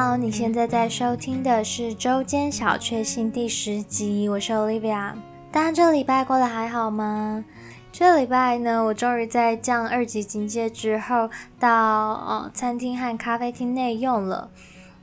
好，你现在在收听的是周间小确幸第十集，我是 Olivia。大家这礼拜过得还好吗？这礼拜呢，我终于在降二级警戒之后，到呃餐厅和咖啡厅内用了。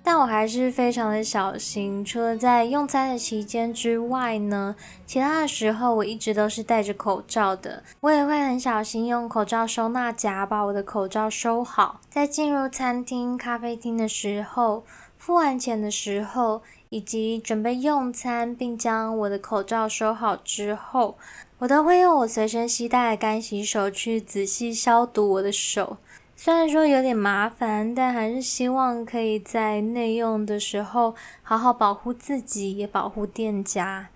但我还是非常的小心，除了在用餐的期间之外呢，其他的时候我一直都是戴着口罩的。我也会很小心用口罩收纳夹把我的口罩收好。在进入餐厅、咖啡厅的时候，付完钱的时候，以及准备用餐并将我的口罩收好之后，我都会用我随身携带的干洗手去仔细消毒我的手。虽然说有点麻烦，但还是希望可以在内用的时候好好保护自己，也保护店家。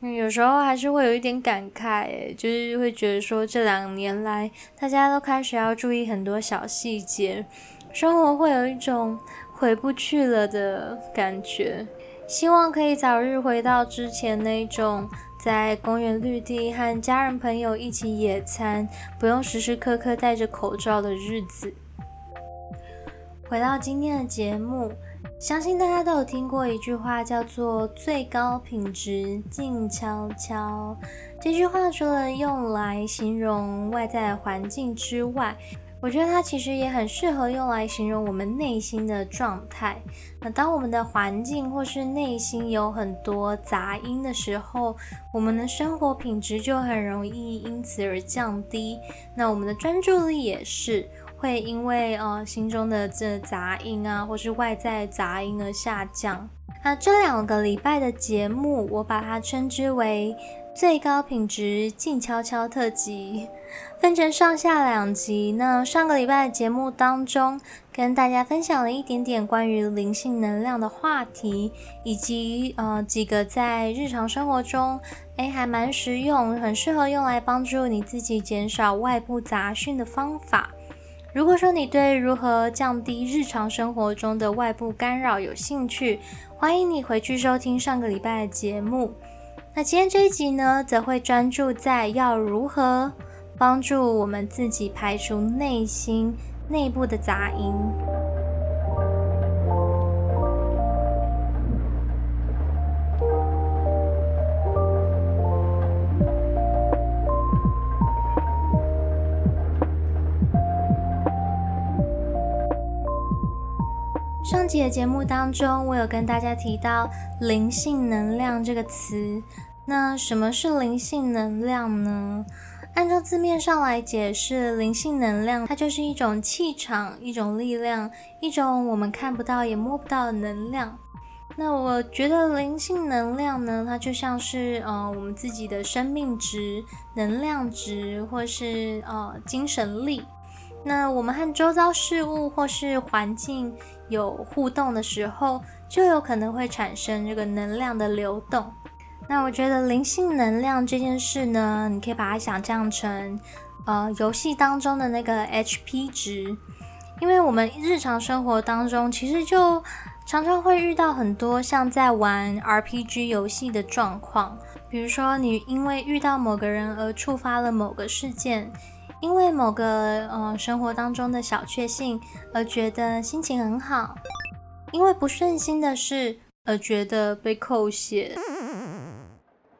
嗯，有时候还是会有一点感慨，就是会觉得说这两年来大家都开始要注意很多小细节，生活会有一种回不去了的感觉。希望可以早日回到之前那种。在公园绿地和家人朋友一起野餐，不用时时刻刻戴着口罩的日子。回到今天的节目，相信大家都有听过一句话，叫做“最高品质静悄悄”。这句话除了用来形容外在环境之外，我觉得它其实也很适合用来形容我们内心的状态。那当我们的环境或是内心有很多杂音的时候，我们的生活品质就很容易因此而降低。那我们的专注力也是会因为呃心中的这杂音啊，或是外在杂音而下降。那这两个礼拜的节目，我把它称之为。最高品质静悄悄特辑分成上下两集。那上个礼拜的节目当中，跟大家分享了一点点关于灵性能量的话题，以及呃几个在日常生活中，哎还蛮实用，很适合用来帮助你自己减少外部杂讯的方法。如果说你对如何降低日常生活中的外部干扰有兴趣，欢迎你回去收听上个礼拜的节目。那今天这一集呢，则会专注在要如何帮助我们自己排除内心内部的杂音。上集的节目当中，我有跟大家提到“灵性能量”这个词。那什么是灵性能量呢？按照字面上来解释，灵性能量它就是一种气场、一种力量、一种我们看不到也摸不到的能量。那我觉得灵性能量呢，它就像是呃我们自己的生命值、能量值，或是呃精神力。那我们和周遭事物或是环境有互动的时候，就有可能会产生这个能量的流动。那我觉得灵性能量这件事呢，你可以把它想象成，呃，游戏当中的那个 HP 值。因为我们日常生活当中，其实就常常会遇到很多像在玩 RPG 游戏的状况，比如说你因为遇到某个人而触发了某个事件。因为某个呃生活当中的小确幸而觉得心情很好，因为不顺心的事而觉得被扣血。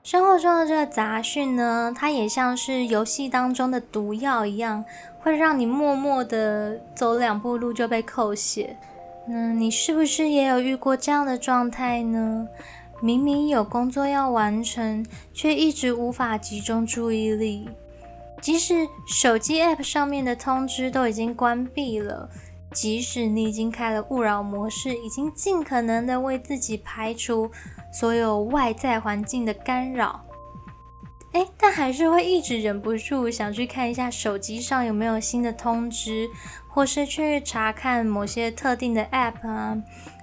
生活中的这个杂讯呢，它也像是游戏当中的毒药一样，会让你默默的走两步路就被扣血。那你是不是也有遇过这样的状态呢？明明有工作要完成，却一直无法集中注意力。即使手机 App 上面的通知都已经关闭了，即使你已经开了勿扰模式，已经尽可能的为自己排除所有外在环境的干扰，哎，但还是会一直忍不住想去看一下手机上有没有新的通知，或是去查看某些特定的 App 啊，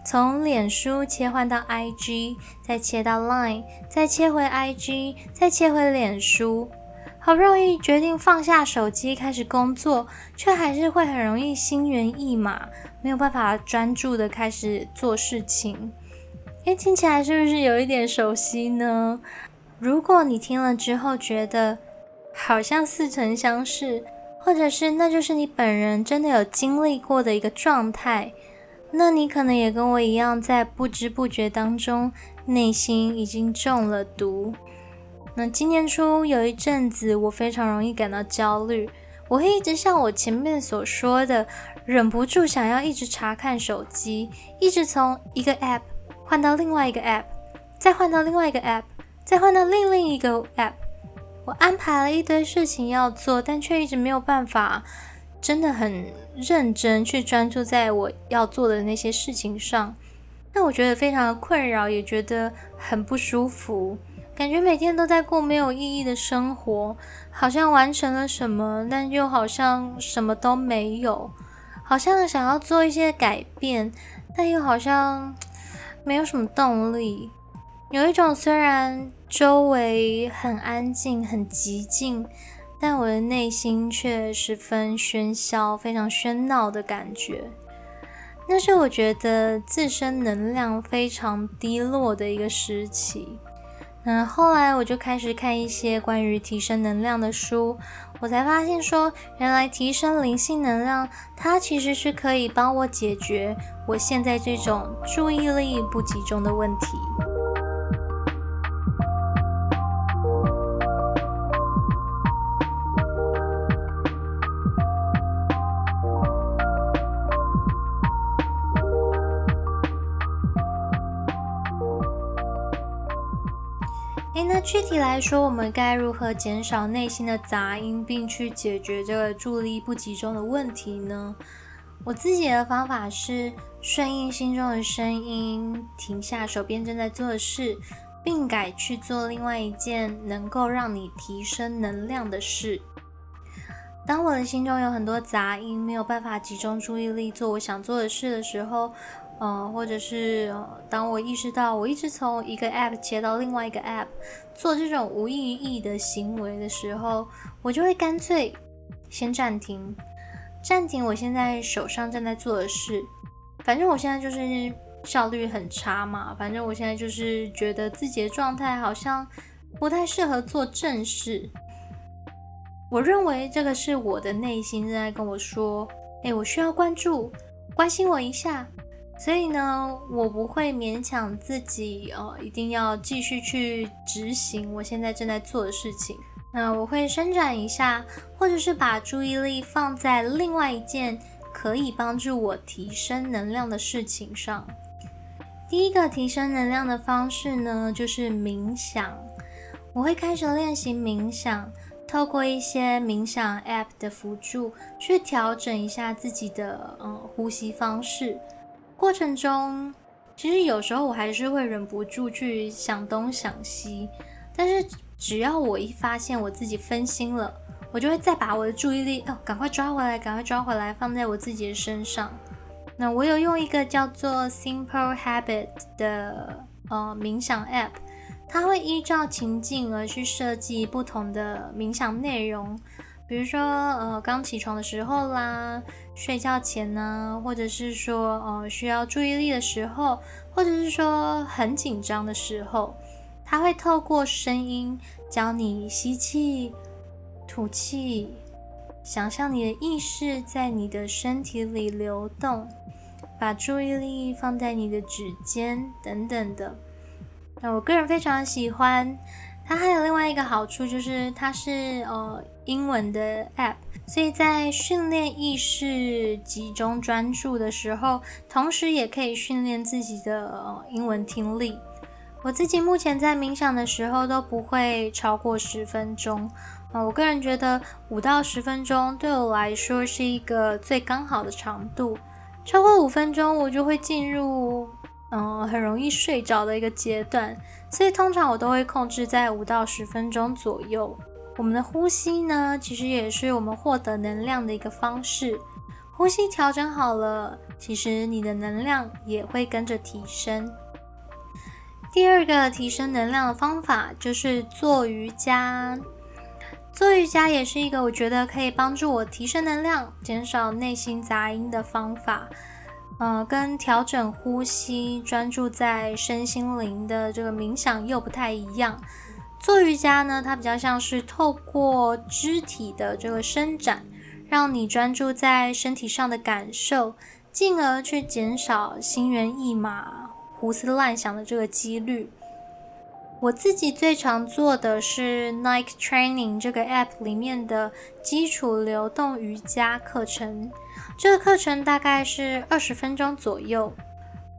从脸书切换到 IG，再切到 Line，再切回 IG，再切回脸书。好不容易决定放下手机开始工作，却还是会很容易心猿意马，没有办法专注的开始做事情。诶，听起来是不是有一点熟悉呢？如果你听了之后觉得好像似曾相识，或者是那就是你本人真的有经历过的一个状态，那你可能也跟我一样，在不知不觉当中，内心已经中了毒。那今年初有一阵子，我非常容易感到焦虑，我会一直像我前面所说的，忍不住想要一直查看手机，一直从一个 app 换到另外一个 app，再换到另外一个 app，再换到另另一个 app。我安排了一堆事情要做，但却一直没有办法。真的很认真去专注在我要做的那些事情上，那我觉得非常的困扰，也觉得很不舒服，感觉每天都在过没有意义的生活，好像完成了什么，但又好像什么都没有，好像想要做一些改变，但又好像没有什么动力，有一种虽然周围很安静、很寂静。但我的内心却十分喧嚣、非常喧闹的感觉，那是我觉得自身能量非常低落的一个时期。那后来我就开始看一些关于提升能量的书，我才发现说，原来提升灵性能量，它其实是可以帮我解决我现在这种注意力不集中的问题。那具体来说，我们该如何减少内心的杂音，并去解决这个注意力不集中的问题呢？我自己的方法是顺应心中的声音，停下手边正在做的事，并改去做另外一件能够让你提升能量的事。当我的心中有很多杂音，没有办法集中注意力做我想做的事的时候，嗯，或者是当我意识到我一直从一个 app 切到另外一个 app 做这种无意义的行为的时候，我就会干脆先暂停，暂停我现在手上正在做的事。反正我现在就是效率很差嘛，反正我现在就是觉得自己的状态好像不太适合做正事。我认为这个是我的内心正在跟我说：“哎，我需要关注，关心我一下。”所以呢，我不会勉强自己，呃，一定要继续去执行我现在正在做的事情。那我会伸展一下，或者是把注意力放在另外一件可以帮助我提升能量的事情上。第一个提升能量的方式呢，就是冥想。我会开始练习冥想，透过一些冥想 App 的辅助，去调整一下自己的，呃，呼吸方式。过程中，其实有时候我还是会忍不住去想东想西，但是只要我一发现我自己分心了，我就会再把我的注意力哦，赶快抓回来，赶快抓回来，放在我自己的身上。那我有用一个叫做 Simple Habit 的呃冥想 App，它会依照情境而去设计不同的冥想内容。比如说，呃，刚起床的时候啦，睡觉前呢，或者是说，呃，需要注意力的时候，或者是说很紧张的时候，它会透过声音教你吸气、吐气，想象你的意识在你的身体里流动，把注意力放在你的指尖等等的。那我个人非常喜欢。它还有另外一个好处，就是它是呃英文的 app，所以在训练意识集中专注的时候，同时也可以训练自己的英文听力。我自己目前在冥想的时候都不会超过十分钟啊，我个人觉得五到十分钟对我来说是一个最刚好的长度，超过五分钟我就会进入。嗯，很容易睡着的一个阶段，所以通常我都会控制在五到十分钟左右。我们的呼吸呢，其实也是我们获得能量的一个方式。呼吸调整好了，其实你的能量也会跟着提升。第二个提升能量的方法就是做瑜伽。做瑜伽也是一个我觉得可以帮助我提升能量、减少内心杂音的方法。呃，跟调整呼吸、专注在身心灵的这个冥想又不太一样。做瑜伽呢，它比较像是透过肢体的这个伸展，让你专注在身体上的感受，进而去减少心猿意马、胡思乱想的这个几率。我自己最常做的是 Nike Training 这个 App 里面的基础流动瑜伽课程。这个课程大概是二十分钟左右。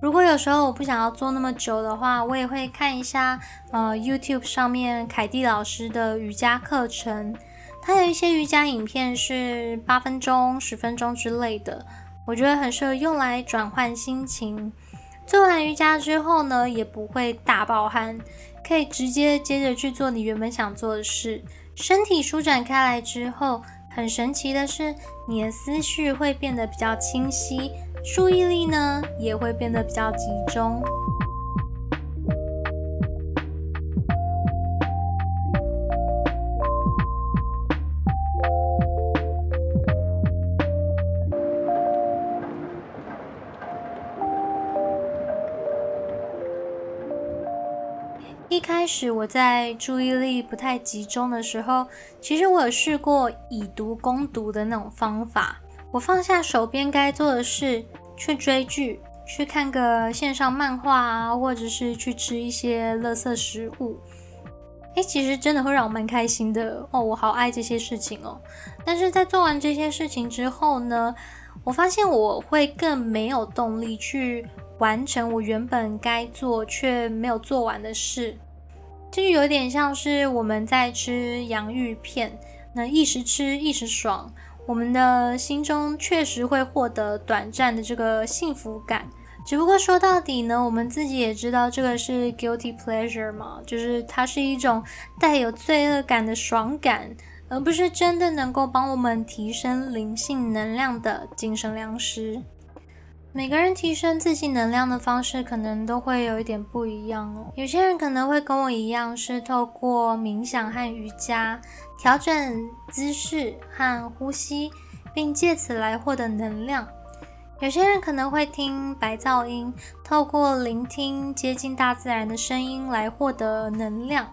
如果有时候我不想要做那么久的话，我也会看一下呃 YouTube 上面凯蒂老师的瑜伽课程。他有一些瑜伽影片是八分钟、十分钟之类的，我觉得很适合用来转换心情。做完瑜伽之后呢，也不会大爆汗。可以直接接着去做你原本想做的事，身体舒展开来之后，很神奇的是，你的思绪会变得比较清晰，注意力呢也会变得比较集中。开始我在注意力不太集中的时候，其实我有试过以毒攻毒的那种方法。我放下手边该做的事，去追剧，去看个线上漫画啊，或者是去吃一些垃圾食物。诶，其实真的会让我蛮开心的哦，我好爱这些事情哦。但是在做完这些事情之后呢，我发现我会更没有动力去。完成我原本该做却没有做完的事，这就有点像是我们在吃洋芋片，那一时吃一时爽，我们的心中确实会获得短暂的这个幸福感。只不过说到底呢，我们自己也知道这个是 guilty pleasure 嘛，就是它是一种带有罪恶感的爽感，而不是真的能够帮我们提升灵性能量的精神粮食。每个人提升自己能量的方式可能都会有一点不一样哦。有些人可能会跟我一样，是透过冥想和瑜伽调整姿势和呼吸，并借此来获得能量。有些人可能会听白噪音，透过聆听接近大自然的声音来获得能量。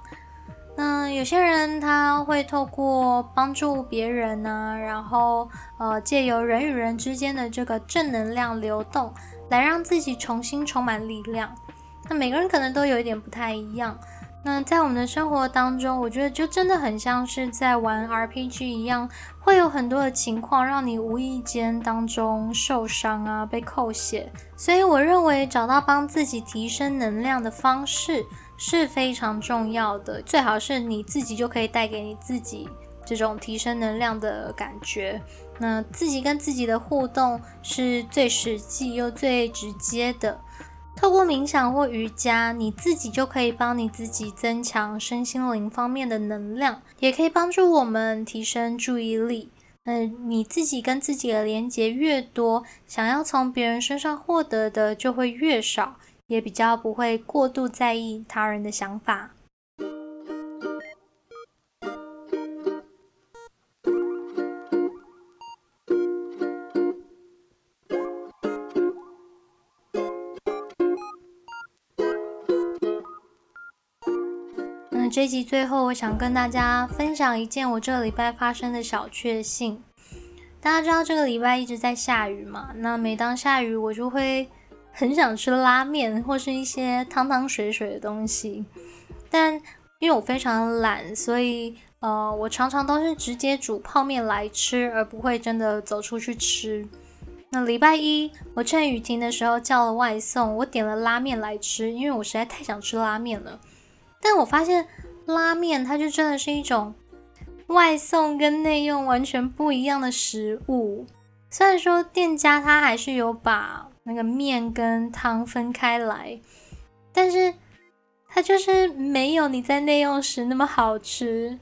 嗯，有些人他会透过帮助别人呢，然后呃，借由人与人之间的这个正能量流动，来让自己重新充满力量。那每个人可能都有一点不太一样。那在我们的生活当中，我觉得就真的很像是在玩 RPG 一样，会有很多的情况让你无意间当中受伤啊，被扣血。所以我认为找到帮自己提升能量的方式。是非常重要的，最好是你自己就可以带给你自己这种提升能量的感觉。那自己跟自己的互动是最实际又最直接的。透过冥想或瑜伽，你自己就可以帮你自己增强身心灵方面的能量，也可以帮助我们提升注意力。嗯，你自己跟自己的连接越多，想要从别人身上获得的就会越少。也比较不会过度在意他人的想法。那这集最后，我想跟大家分享一件我这个礼拜发生的小确幸。大家知道这个礼拜一直在下雨嘛？那每当下雨，我就会。很想吃拉面或是一些汤汤水水的东西，但因为我非常懒，所以呃，我常常都是直接煮泡面来吃，而不会真的走出去吃。那礼拜一，我趁雨停的时候叫了外送，我点了拉面来吃，因为我实在太想吃拉面了。但我发现拉面它就真的是一种外送跟内用完全不一样的食物。虽然说店家他还是有把那个面跟汤分开来，但是它就是没有你在内用时那么好吃。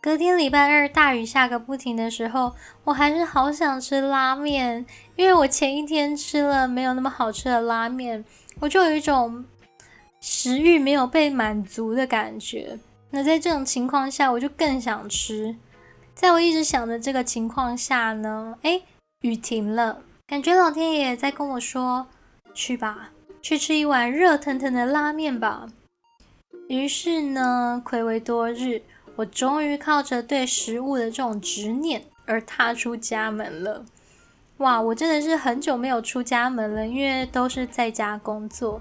隔天礼拜二大雨下个不停的时候，我还是好想吃拉面，因为我前一天吃了没有那么好吃的拉面，我就有一种食欲没有被满足的感觉。那在这种情况下，我就更想吃。在我一直想的这个情况下呢，哎，雨停了。感觉老天爷在跟我说：“去吧，去吃一碗热腾腾的拉面吧。”于是呢，暌违多日，我终于靠着对食物的这种执念而踏出家门了。哇，我真的是很久没有出家门了，因为都是在家工作。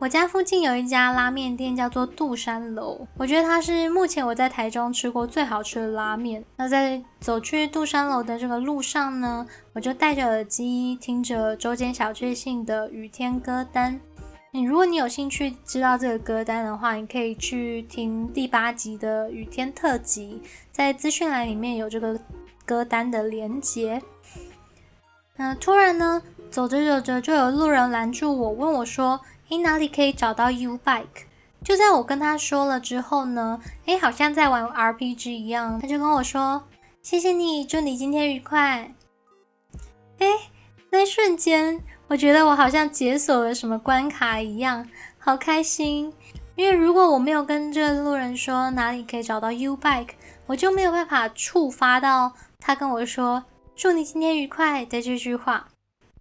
我家附近有一家拉面店，叫做杜山楼。我觉得它是目前我在台中吃过最好吃的拉面。那在走去杜山楼的这个路上呢，我就戴着耳机听着周间小确幸的雨天歌单。你如果你有兴趣知道这个歌单的话，你可以去听第八集的雨天特辑，在资讯栏里面有这个歌单的连接。那突然呢，走着走着就有路人拦住我，问我说。诶，哪里可以找到 U Bike？就在我跟他说了之后呢，诶，好像在玩 RPG 一样，他就跟我说：“谢谢你，祝你今天愉快。”诶，那瞬间，我觉得我好像解锁了什么关卡一样，好开心。因为如果我没有跟这个路人说哪里可以找到 U Bike，我就没有办法触发到他跟我说“祝你今天愉快”的这句话。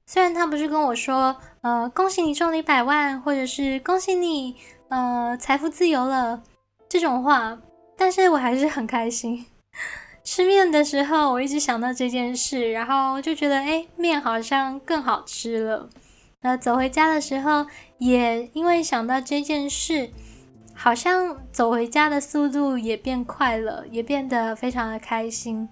虽然他不是跟我说，呃，恭喜你中了一百万，或者是恭喜你，呃，财富自由了这种话，但是我还是很开心。吃面的时候，我一直想到这件事，然后就觉得，哎，面好像更好吃了。那走回家的时候，也因为想到这件事，好像走回家的速度也变快了，也变得非常的开心。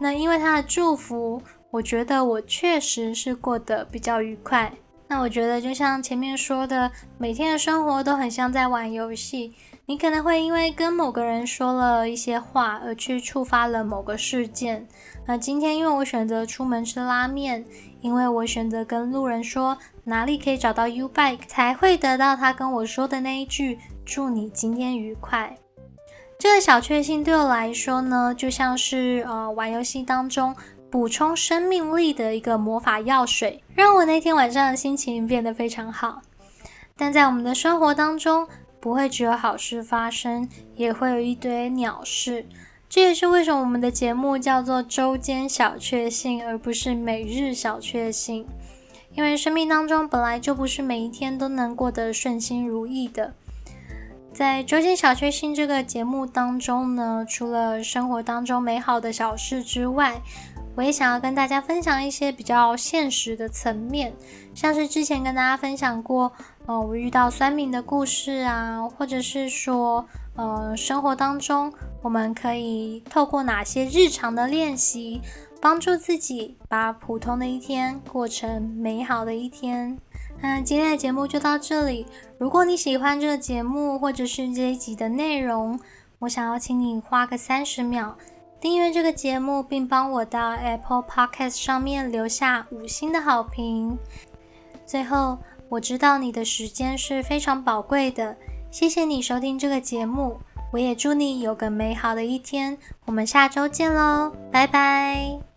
那因为他的祝福。我觉得我确实是过得比较愉快。那我觉得就像前面说的，每天的生活都很像在玩游戏。你可能会因为跟某个人说了一些话，而去触发了某个事件。那今天因为我选择出门吃拉面，因为我选择跟路人说哪里可以找到 U Bike，才会得到他跟我说的那一句“祝你今天愉快”。这个小确幸对我来说呢，就像是呃玩游戏当中。补充生命力的一个魔法药水，让我那天晚上的心情变得非常好。但在我们的生活当中，不会只有好事发生，也会有一堆鸟事。这也是为什么我们的节目叫做周间小确幸，而不是每日小确幸。因为生命当中本来就不是每一天都能过得顺心如意的。在周间小确幸这个节目当中呢，除了生活当中美好的小事之外，我也想要跟大家分享一些比较现实的层面，像是之前跟大家分享过，呃，我遇到酸民的故事啊，或者是说，呃，生活当中我们可以透过哪些日常的练习，帮助自己把普通的一天过成美好的一天。那今天的节目就到这里。如果你喜欢这个节目或者是这一集的内容，我想要请你花个三十秒。订阅这个节目，并帮我到 Apple Podcast 上面留下五星的好评。最后，我知道你的时间是非常宝贵的，谢谢你收听这个节目。我也祝你有个美好的一天。我们下周见喽，拜拜。